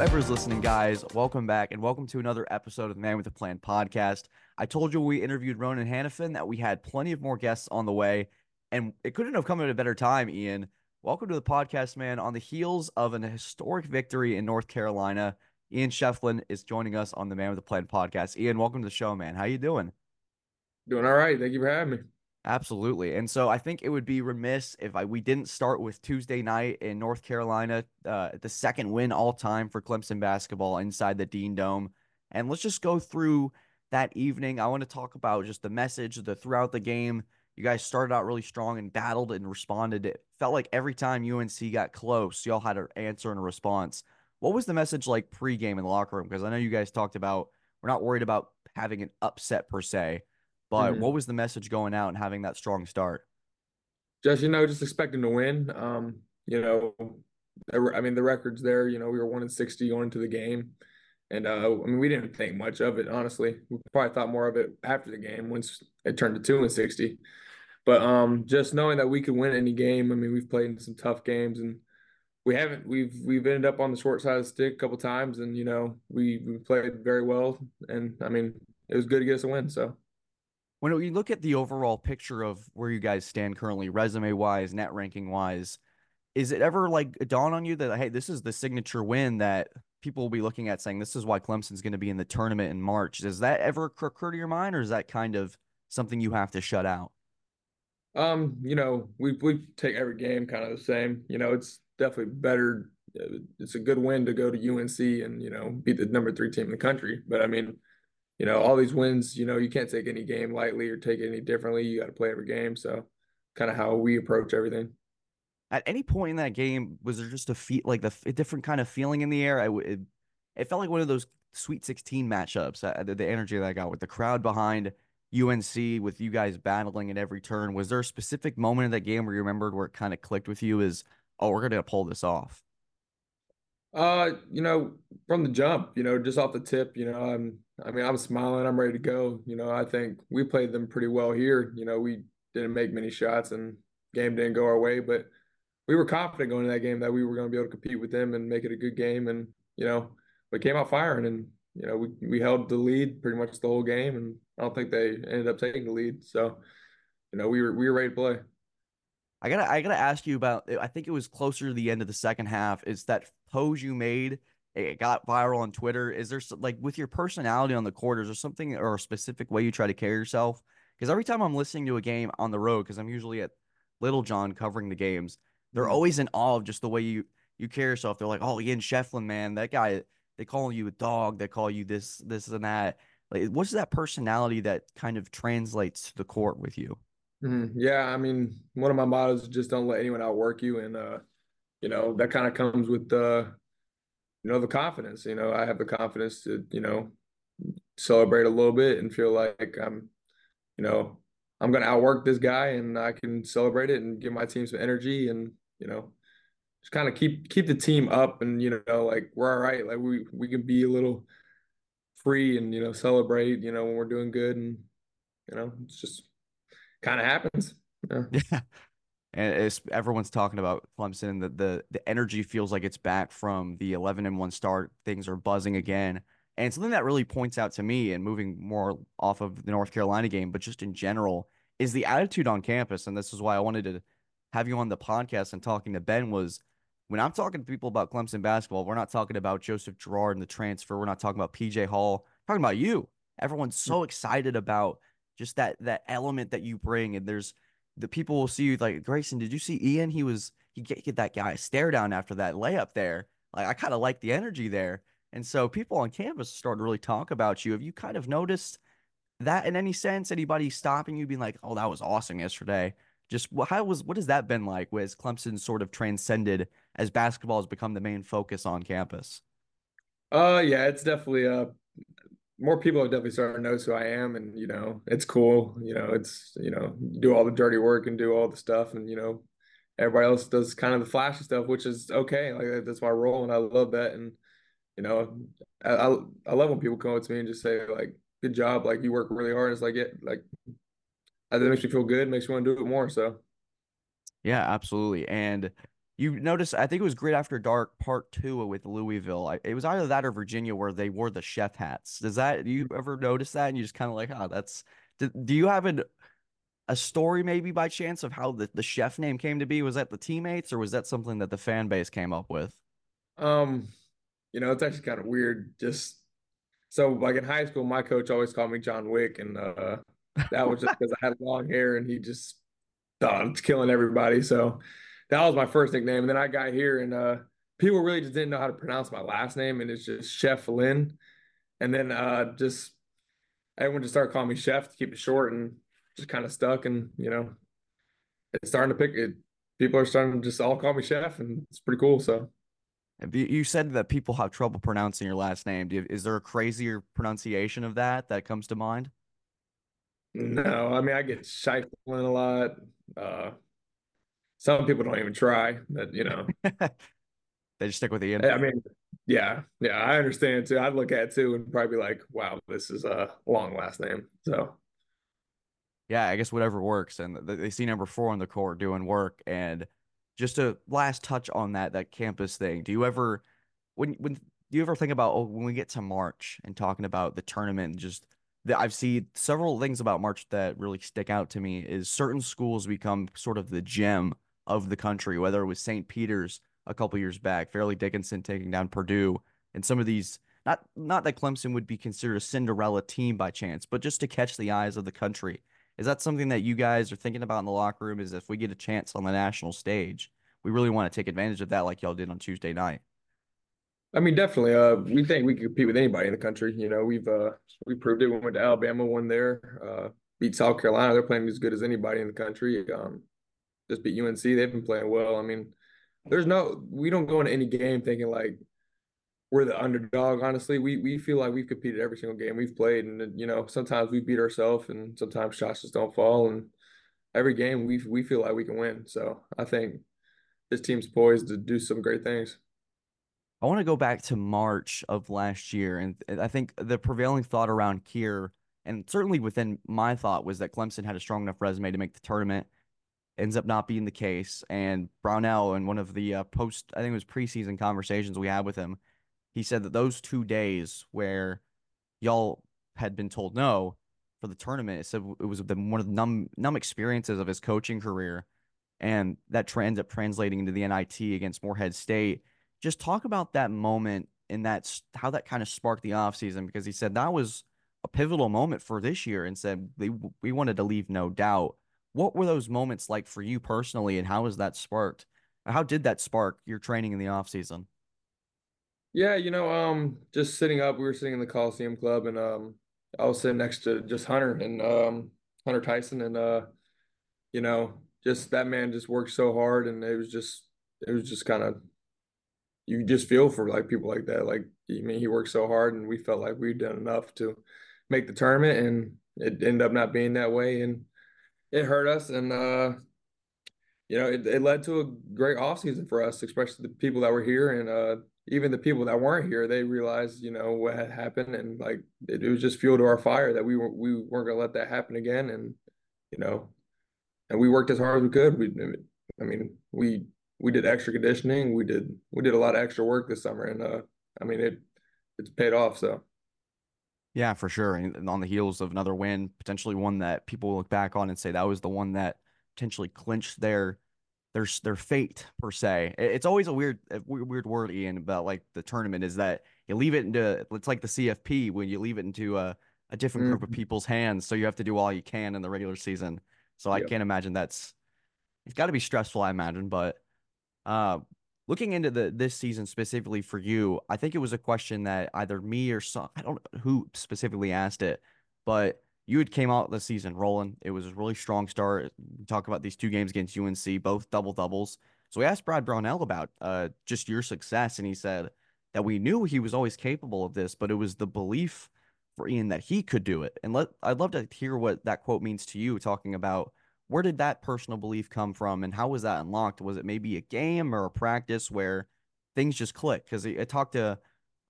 whoever's listening, guys, welcome back and welcome to another episode of the Man with a Plan podcast. I told you we interviewed Ronan Hannafin that we had plenty of more guests on the way, and it couldn't have come at a better time, Ian. Welcome to the podcast, man. On the heels of an historic victory in North Carolina, Ian Schieffelin is joining us on the Man with a Plan podcast. Ian, welcome to the show, man. How you doing? Doing all right. Thank you for having me. Absolutely. And so I think it would be remiss if I, we didn't start with Tuesday night in North Carolina, uh, the second win all time for Clemson basketball inside the Dean Dome. And let's just go through that evening. I want to talk about just the message the throughout the game. You guys started out really strong and battled and responded. It felt like every time UNC got close, y'all had an answer and a response. What was the message like pregame in the locker room? Because I know you guys talked about we're not worried about having an upset per se, but mm-hmm. what was the message going out and having that strong start? Just you know, just expecting to win. Um, you know, I mean the record's there. You know, we were one and sixty going into the game, and uh, I mean we didn't think much of it. Honestly, we probably thought more of it after the game once it turned to two and sixty. But um, just knowing that we could win any game. I mean, we've played in some tough games, and we haven't. We've we've ended up on the short side of the stick a couple times, and you know we we played very well. And I mean, it was good to get us a win. So when we look at the overall picture of where you guys stand currently, resume wise, net ranking wise, is it ever like dawn on you that hey, this is the signature win that people will be looking at saying this is why Clemson's going to be in the tournament in March? Does that ever occur to your mind, or is that kind of something you have to shut out? Um, you know, we we take every game kind of the same. You know, it's definitely better. Uh, it's a good win to go to UNC and you know beat the number three team in the country. But I mean, you know, all these wins, you know, you can't take any game lightly or take it any differently. You got to play every game. So, kind of how we approach everything. At any point in that game, was there just a feet like the a different kind of feeling in the air? I it, it felt like one of those Sweet 16 matchups. Uh, the, the energy that I got with the crowd behind UNC, with you guys battling at every turn. Was there a specific moment in that game where you remembered where it kind of clicked with you? Is oh, we're gonna pull this off? Uh, you know, from the jump, you know, just off the tip, you know, I'm I mean, I'm smiling, I'm ready to go. You know, I think we played them pretty well here. You know, we didn't make many shots and game didn't go our way, but we were confident going into that game that we were going to be able to compete with them and make it a good game. And, you know, we came out firing and, you know, we, we held the lead pretty much the whole game. And I don't think they ended up taking the lead. So, you know, we were, we were ready to play. I gotta I gotta ask you about. I think it was closer to the end of the second half. Is that pose you made? It got viral on Twitter. Is there like with your personality on the court? Is there something or a specific way you try to carry yourself? Because every time I'm listening to a game on the road, because I'm usually at Littlejohn covering the games, they're mm-hmm. always in awe of just the way you you carry yourself. They're like, "Oh, Ian Schieffelin, man, that guy." They call you a dog. They call you this, this, and that. Like, what's that personality that kind of translates to the court with you? Mm-hmm. Yeah, I mean, one of my mottos is just don't let anyone outwork you, and uh, you know that kind of comes with uh, you know the confidence. You know, I have the confidence to you know celebrate a little bit and feel like I'm, you know, I'm gonna outwork this guy, and I can celebrate it and give my team some energy, and you know, just kind of keep keep the team up, and you know, like we're all right, like we we can be a little free and you know celebrate, you know, when we're doing good, and you know, it's just kind of happens. Yeah. yeah. And it's, everyone's talking about Clemson. The, the the energy feels like it's back from the 11 and one start. Things are buzzing again. And something that really points out to me, and moving more off of the North Carolina game, but just in general, is the attitude on campus. And this is why I wanted to have you on the podcast and talking to Ben was when I'm talking to people about Clemson basketball, we're not talking about Joseph Girard and the transfer. We're not talking about PJ Hall. We're talking about you. Everyone's mm. so excited about just that that element that you bring. And there's the people will see you like Grayson. Did you see Ian? He was he get, that guy stare down after that layup there. Like I kind of like the energy there. And so people on campus started to really talk about you. Have you kind of noticed that in any sense? Anybody stopping you, being like, "Oh, that was awesome yesterday." Just how was what has that been like? Was Clemson sort of transcended as basketball has become the main focus on campus? Uh, yeah, it's definitely uh more people have definitely started to notice who I am, and you know, it's cool. You know, it's you know, do all the dirty work and do all the stuff, and you know, everybody else does kind of the flashy stuff, which is okay. Like that's my role, and I love that. And you know, I I, love when people come up to me and just say like, "Good job! Like you work really hard." It's like yeah, like that makes me feel good, makes me want to do it more. So, yeah, absolutely. And You notice, I think it was Grit After Dark Part Two with Louisville. I, it was either that or Virginia where they wore the chef hats. Does that do you ever notice that? And you just kind of like, oh, that's. Do, do you have an, a story maybe by chance of how the, the chef name came to be? Was that the teammates or was that something that the fan base came up with? Um, you know, it's actually kind of weird. Just so like in high school, my coach always called me John Wick, and uh, that was just because I had long hair and he just thought it's killing everybody. So that was my first nickname. And then I got here and uh, people really just didn't know how to pronounce my last name, and it's just Chef Lynn. And then uh, just everyone just started calling me Chef to keep it short, and just kind of stuck. And you know, it's starting to pick it. People are starting to just all call me Chef, and it's pretty cool. So. You said that people have trouble pronouncing your last name. You, is there a crazier pronunciation of that that comes to mind? No, I mean I get Shiflin a lot. Uh, some people don't even try, but you know, they just stick with the end. I mean, yeah, yeah, I understand too. I'd look at it too and probably be like, "Wow, this is a long last name." So, yeah, I guess whatever works. And they see number four on the court doing work. And just a last touch on that that campus thing. Do you ever, when when do you ever think about oh, when we get to March and talking about the tournament and just that I've seen several things about March that really stick out to me is certain schools become sort of the gem of the country, whether it was St. Peter's a couple years back, Fairleigh Dickinson taking down Purdue, and some of these not not that Clemson would be considered a Cinderella team by chance, but just to catch the eyes of the country. Is that something that you guys are thinking about in the locker room? Is if we get a chance on the national stage, we really want to take advantage of that, like y'all did on Tuesday night. I mean, definitely. Uh, we think we can compete with anybody in the country. You know, we've uh, we proved it. We went to Alabama, won there, uh, beat South Carolina. They're playing as good as anybody in the country. Um, just beat UNC. They've been playing well. I mean, there's no we don't go into any game thinking like we're the underdog. Honestly, we we feel like we've competed every single game we've played, and you know sometimes we beat ourselves, and sometimes shots just don't fall. And every game we we feel like we can win. So I think this team's poised to do some great things. I want to go back to March of last year, and I think the prevailing thought around here, and certainly within my thought, was that Clemson had a strong enough resume to make the tournament ends up not being the case. And Brownell, in one of the uh, post, I think it was preseason conversations we had with him, he said that those two days where y'all had been told no for the tournament, it said it was the, one of the numb, numb experiences of his coaching career. And that tra- ends up translating into the NIT against Morehead State. Just talk about that moment and that's how that kind of sparked the offseason because he said that was a pivotal moment for this year and said they, we wanted to leave no doubt what were those moments like for you personally, and how was that sparked? How did that spark your training in the off season? Yeah, you know, um, just sitting up, we were sitting in the Coliseum Club, and um, I was sitting next to just Hunter and um, Hunter Tyson, and uh, you know, just that man just worked so hard, and it was just, it was just kind of, you just feel for like people like that. Like, I mean, he worked so hard, and we felt like we'd done enough to make the tournament, and it ended up not being that way, and it hurt us, and uh, you know, it, it led to a great offseason for us, especially the people that were here, and uh, even the people that weren't here. They realized, you know, what had happened, and like it, it was just fuel to our fire that we were we weren't gonna let that happen again, and you know, and we worked as hard as we could. We, I mean, we we did extra conditioning, we did we did a lot of extra work this summer, and uh, I mean, it it's paid off. So. Yeah, for sure. And on the heels of another win, potentially one that people look back on and say that was the one that potentially clinched their their their fate per se. It's always a weird weird word, Ian, about like the tournament is that you leave it into it's like the CFP when you leave it into a, a different group mm-hmm. of people's hands. So you have to do all you can in the regular season. So I can't imagine that's it's got to be stressful. I imagine, but uh, looking into the this season specifically for you, I think it was a question that either me or some I don't know who specifically asked it, but you had came out the season rolling. It was a really strong start. We talk about these two games against UNC, both double doubles. So we asked Brad Brownell about uh, just your success, and he said that we knew he was always capable of this, but it was the belief for Ian that he could do it. And let I'd love to hear what that quote means to you, talking about where did that personal belief come from and how was that unlocked? Was it maybe a game or a practice where things just click? Because I talked to,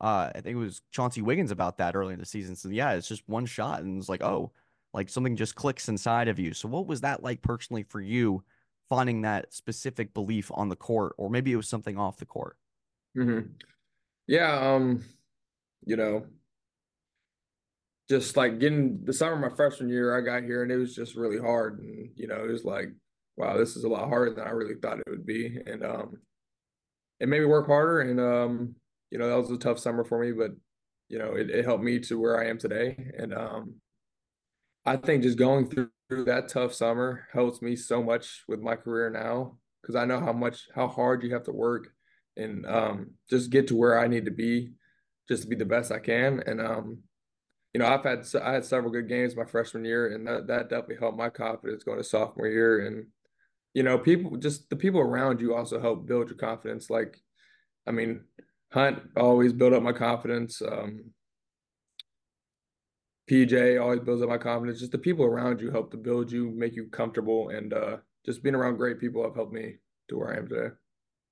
uh, I think it was Chauncey Wiggins about that early in the season. So yeah, it's just one shot and it's like, oh, like something just clicks inside of you. So what was that like personally for you finding that specific belief on the court, or maybe it was something off the court. Mm-hmm. Yeah, um, you know, just like getting the summer of my freshman year, I got here and it was just really hard, and you know, it was like, wow, this is a lot harder than I really thought it would be, and um, it made me work harder, and um, you know, that was a tough summer for me, but you know, it, it helped me to where I am today, and um, I think just going through that tough summer helps me so much with my career now because I know how much how hard you have to work and um, just get to where I need to be just to be the best I can. And um, you know, I've had I had several good games my freshman year, and that that definitely helped my confidence going to sophomore year. And you know, people just the people around you also help build your confidence. Like, I mean, Hunt always built up my confidence. Um, PJ always builds up my confidence. Just the people around you help to build you, make you comfortable, and uh, just being around great people have helped me to where I am today.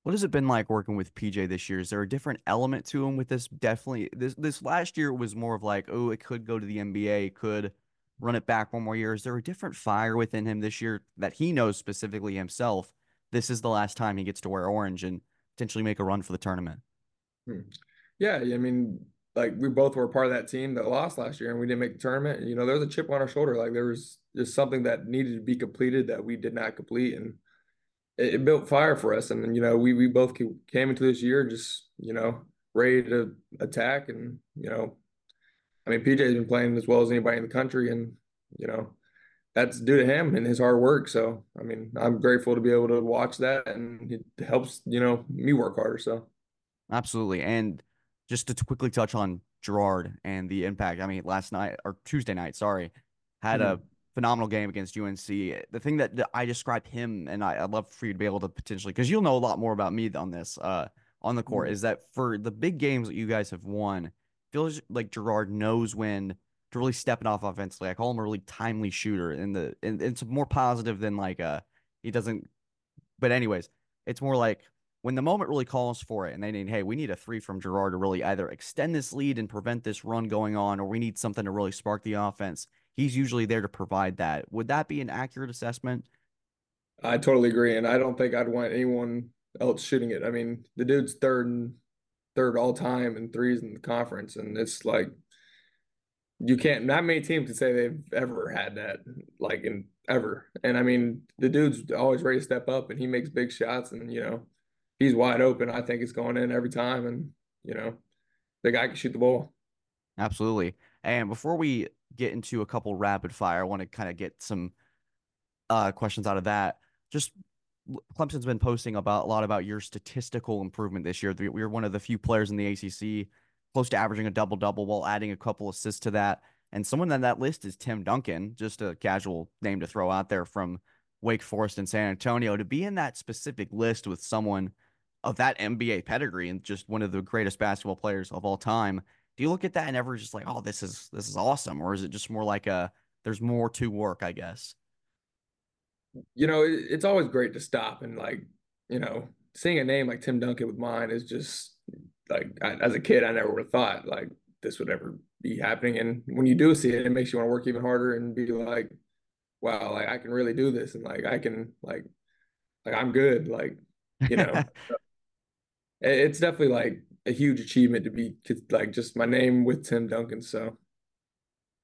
What has it been like working with PJ this year? Is there a different element to him with this? Definitely, this this last year was more of like, oh, it could go to the NBA, could run it back one more year. Is there a different fire within him this year that he knows specifically himself? This is the last time he gets to wear orange and potentially make a run for the tournament. Hmm. Yeah, I mean, like we both were part of that team that lost last year and we didn't make the tournament. You know, there was a chip on our shoulder. Like there was just something that needed to be completed that we did not complete. And it, it built fire for us. And, you know, we, we both came into this year just, you know, ready to attack. And, you know, I mean, PJ has been playing as well as anybody in the country. And, you know, that's due to him and his hard work. So, I mean, I'm grateful to be able to watch that and it helps, you know, me work harder. So, absolutely. And, just to quickly touch on Girard and the impact. I mean, last night or Tuesday night, sorry, had mm-hmm. a phenomenal game against UNC. The thing that, that I described him, and I, would love for you to be able to potentially, because you'll know a lot more about me on this uh, on the court, mm-hmm. is that for the big games that you guys have won, feels like Girard knows when to really step it off offensively. I call him a really timely shooter, and the and it's more positive than like uh, he doesn't. But anyways, it's more like when the moment really calls for it and they need, hey, we need a three from Girard to really either extend this lead and prevent this run going on, or we need something to really spark the offense, he's usually there to provide that. Would that be an accurate assessment? I totally agree. And I don't think I'd want anyone else shooting it. I mean, the dude's third and third all time and threes in the conference. And it's like you can't not many teams can say they've ever had that, like in ever. And I mean, the dude's always ready to step up and he makes big shots and you know, he's wide open. I think it's going in every time, and you know, the guy can shoot the ball. Absolutely. And before we get into a couple rapid fire, I want to kind of get some uh, questions out of that. Just Clemson's been posting about a lot about your statistical improvement this year. We are one of the few players in the ACC close to averaging a double double while adding a couple assists to that. And someone on that list is Tim Duncan, just a casual name to throw out there from Wake Forest and San Antonio. To be in that specific list with someone of that NBA pedigree and just one of the greatest basketball players of all time. Do you look at that and ever just like, oh, this is this is awesome, or is it just more like a there's more to work, I guess? You know, it's always great to stop and like, you know, seeing a name like Tim Duncan with mine is just like I, as a kid, I never would have thought like this would ever be happening. And when you do see it, it makes you want to work even harder and be like, wow, like I can really do this, and like I can like like I'm good, like you know. it's definitely like a huge achievement to be like just my name with Tim Duncan. So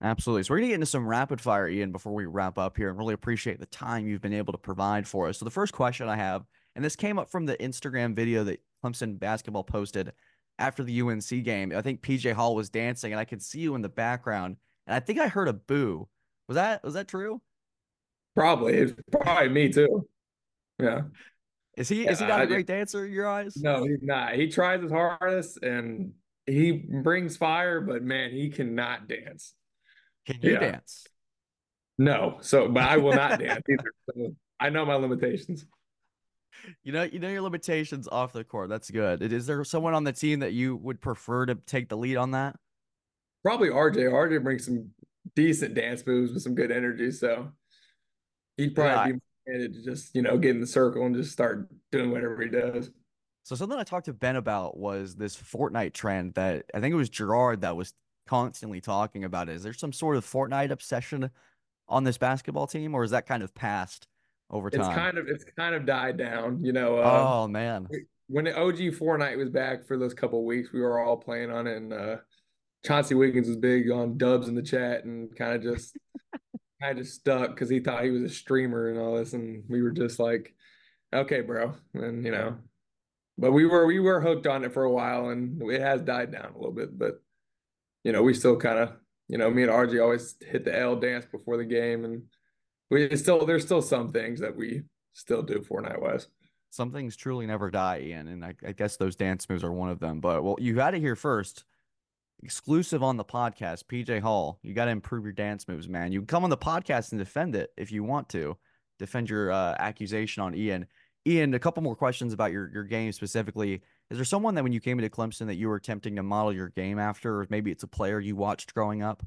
Absolutely. So we're gonna get into some rapid fire, Ian, before we wrap up here, and really appreciate the time you've been able to provide for us. So the first question I have, and this came up from the Instagram video that Clemson basketball posted after the UNC game. I think PJ Hall was dancing, and I could see you in the background, and I think I heard a boo. Was that was that true? Probably. It's probably me too. Yeah. Is he is he not a great dancer in your eyes? No, he's not. He tries his hardest and he brings fire, but man, he cannot dance. Can you yeah. dance? No. So, but I will not dance either. So I know my limitations. You know, you know your limitations off the court. That's good. Is there someone on the team that you would prefer to take the lead on that? Probably RJ. RJ brings some decent dance moves with some good energy. So he'd probably yeah, be to just you know get in the circle and just start doing whatever he does. So something I talked to Ben about was this Fortnite trend that I think it was Girard that was constantly talking about. Is there some sort of Fortnite obsession on this basketball team, or is that kind of passed over time? It's kind of it's kind of died down, you know. Uh, Oh man. when the OG Fortnite was back for those couple of weeks, we were all playing on it, and uh, Chauncey Wiggins was big on dubs in the chat, and kind of just of just stuck because he thought he was a streamer and all this, and we were just like, okay, bro, and you know, but we were we were hooked on it for a while, and it has died down a little bit, but you know, we still kind of, you know, me and RJ always hit the L dance before the game, and we still there's still some things that we still do Fortnite wise. Some things truly never die, Ian, and I, I guess those dance moves are one of them. But well, you had it here first. Exclusive on the podcast, PJ Hall. You got to improve your dance moves, man. You can come on the podcast and defend it if you want to. Defend your uh, accusation on Ian. Ian, a couple more questions about your your game specifically. Is there someone that when you came into Clemson that you were attempting to model your game after, or maybe it's a player you watched growing up?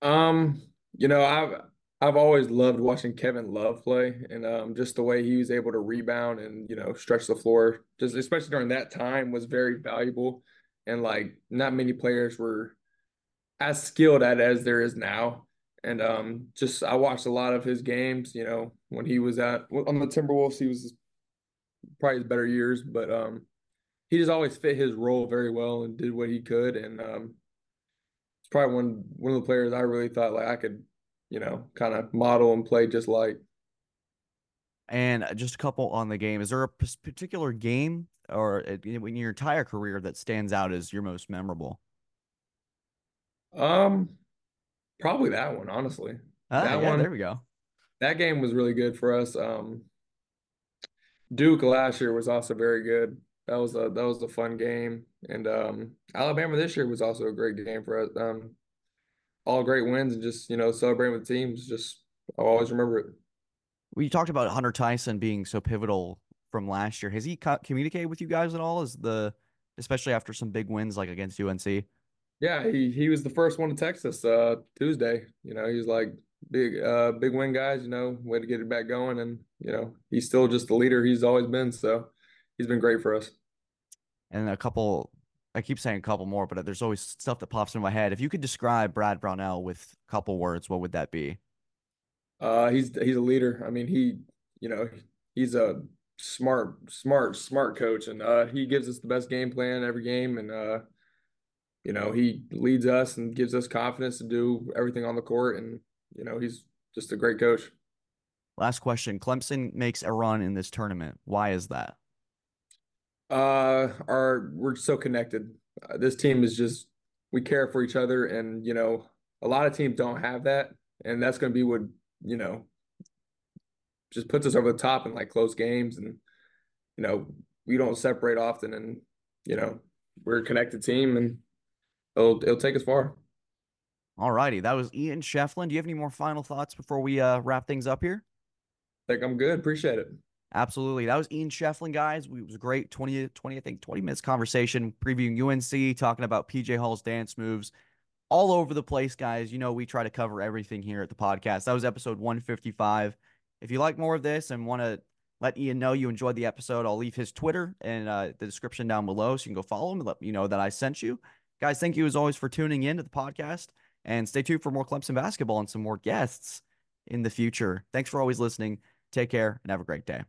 Um, you know, I've I've always loved watching Kevin Love play and um just the way he was able to rebound and, you know, stretch the floor, just especially during that time was very valuable. And like not many players were as skilled at as there is now. And um just I watched a lot of his games, you know, when he was at on the Timberwolves, he was probably his better years, but um he just always fit his role very well and did what he could. And um it's probably one one of the players I really thought like I could, you know, kind of model and play just like. And uh, just a couple on the game. Is there a particular game or uh, in your entire career that stands out as your most memorable? Um, probably that one, honestly. Ah, That yeah, one, there we go. that game was really good for us. Um, Duke last year was also very good. That was a that was a fun game, and um, Alabama this year was also a great game for us. Um, all great wins and just you know celebrating with teams. Just I'll always remember it. We talked about Hunter Tyson being so pivotal from last year. Has he co- communicated with you guys at all? Is the especially after some big wins like against UNC? Yeah, he he was the first one to text us uh Tuesday. You know, he's like big uh big win guys, you know, way to get it back going and you know, he's still just the leader he's always been, so he's been great for us. And a couple, I keep saying a couple more, but there's always stuff that pops in my head. If you could describe Brad Brownell with a couple words, what would that be? Uh he's he's a leader. I mean, he, you know, he's a smart smart smart coach and uh he gives us the best game plan every game and uh you know, he leads us and gives us confidence to do everything on the court and you know, he's just a great coach. Last question. Clemson makes a run in this tournament. Why is that? Uh, our we're so connected. Uh, this team is just we care for each other, and you know, a lot of teams don't have that, and that's going to be what you know just puts us over the top in like close games, and you know, we don't separate often, and you know, we're a connected team, and it'll it'll take us far. All righty. That was Ian Schieffelin. Do you have any more final thoughts before we uh, wrap things up here? I think I'm good. Appreciate it. Absolutely. That was Ian Schieffelin, guys. We, it was a great 20, 20, I think 20 minutes conversation previewing UNC, talking about PJ Hall's dance moves all over the place, guys. You know, we try to cover everything here at the podcast. That was episode 155. If you like more of this and want to let Ian know you enjoyed the episode, I'll leave his Twitter in uh, the description down below so you can go follow him and let me know that I sent you. Guys, thank you as always for tuning in to the podcast and stay tuned for more Clemson basketball and some more guests in the future. Thanks for always listening. Take care and have a great day.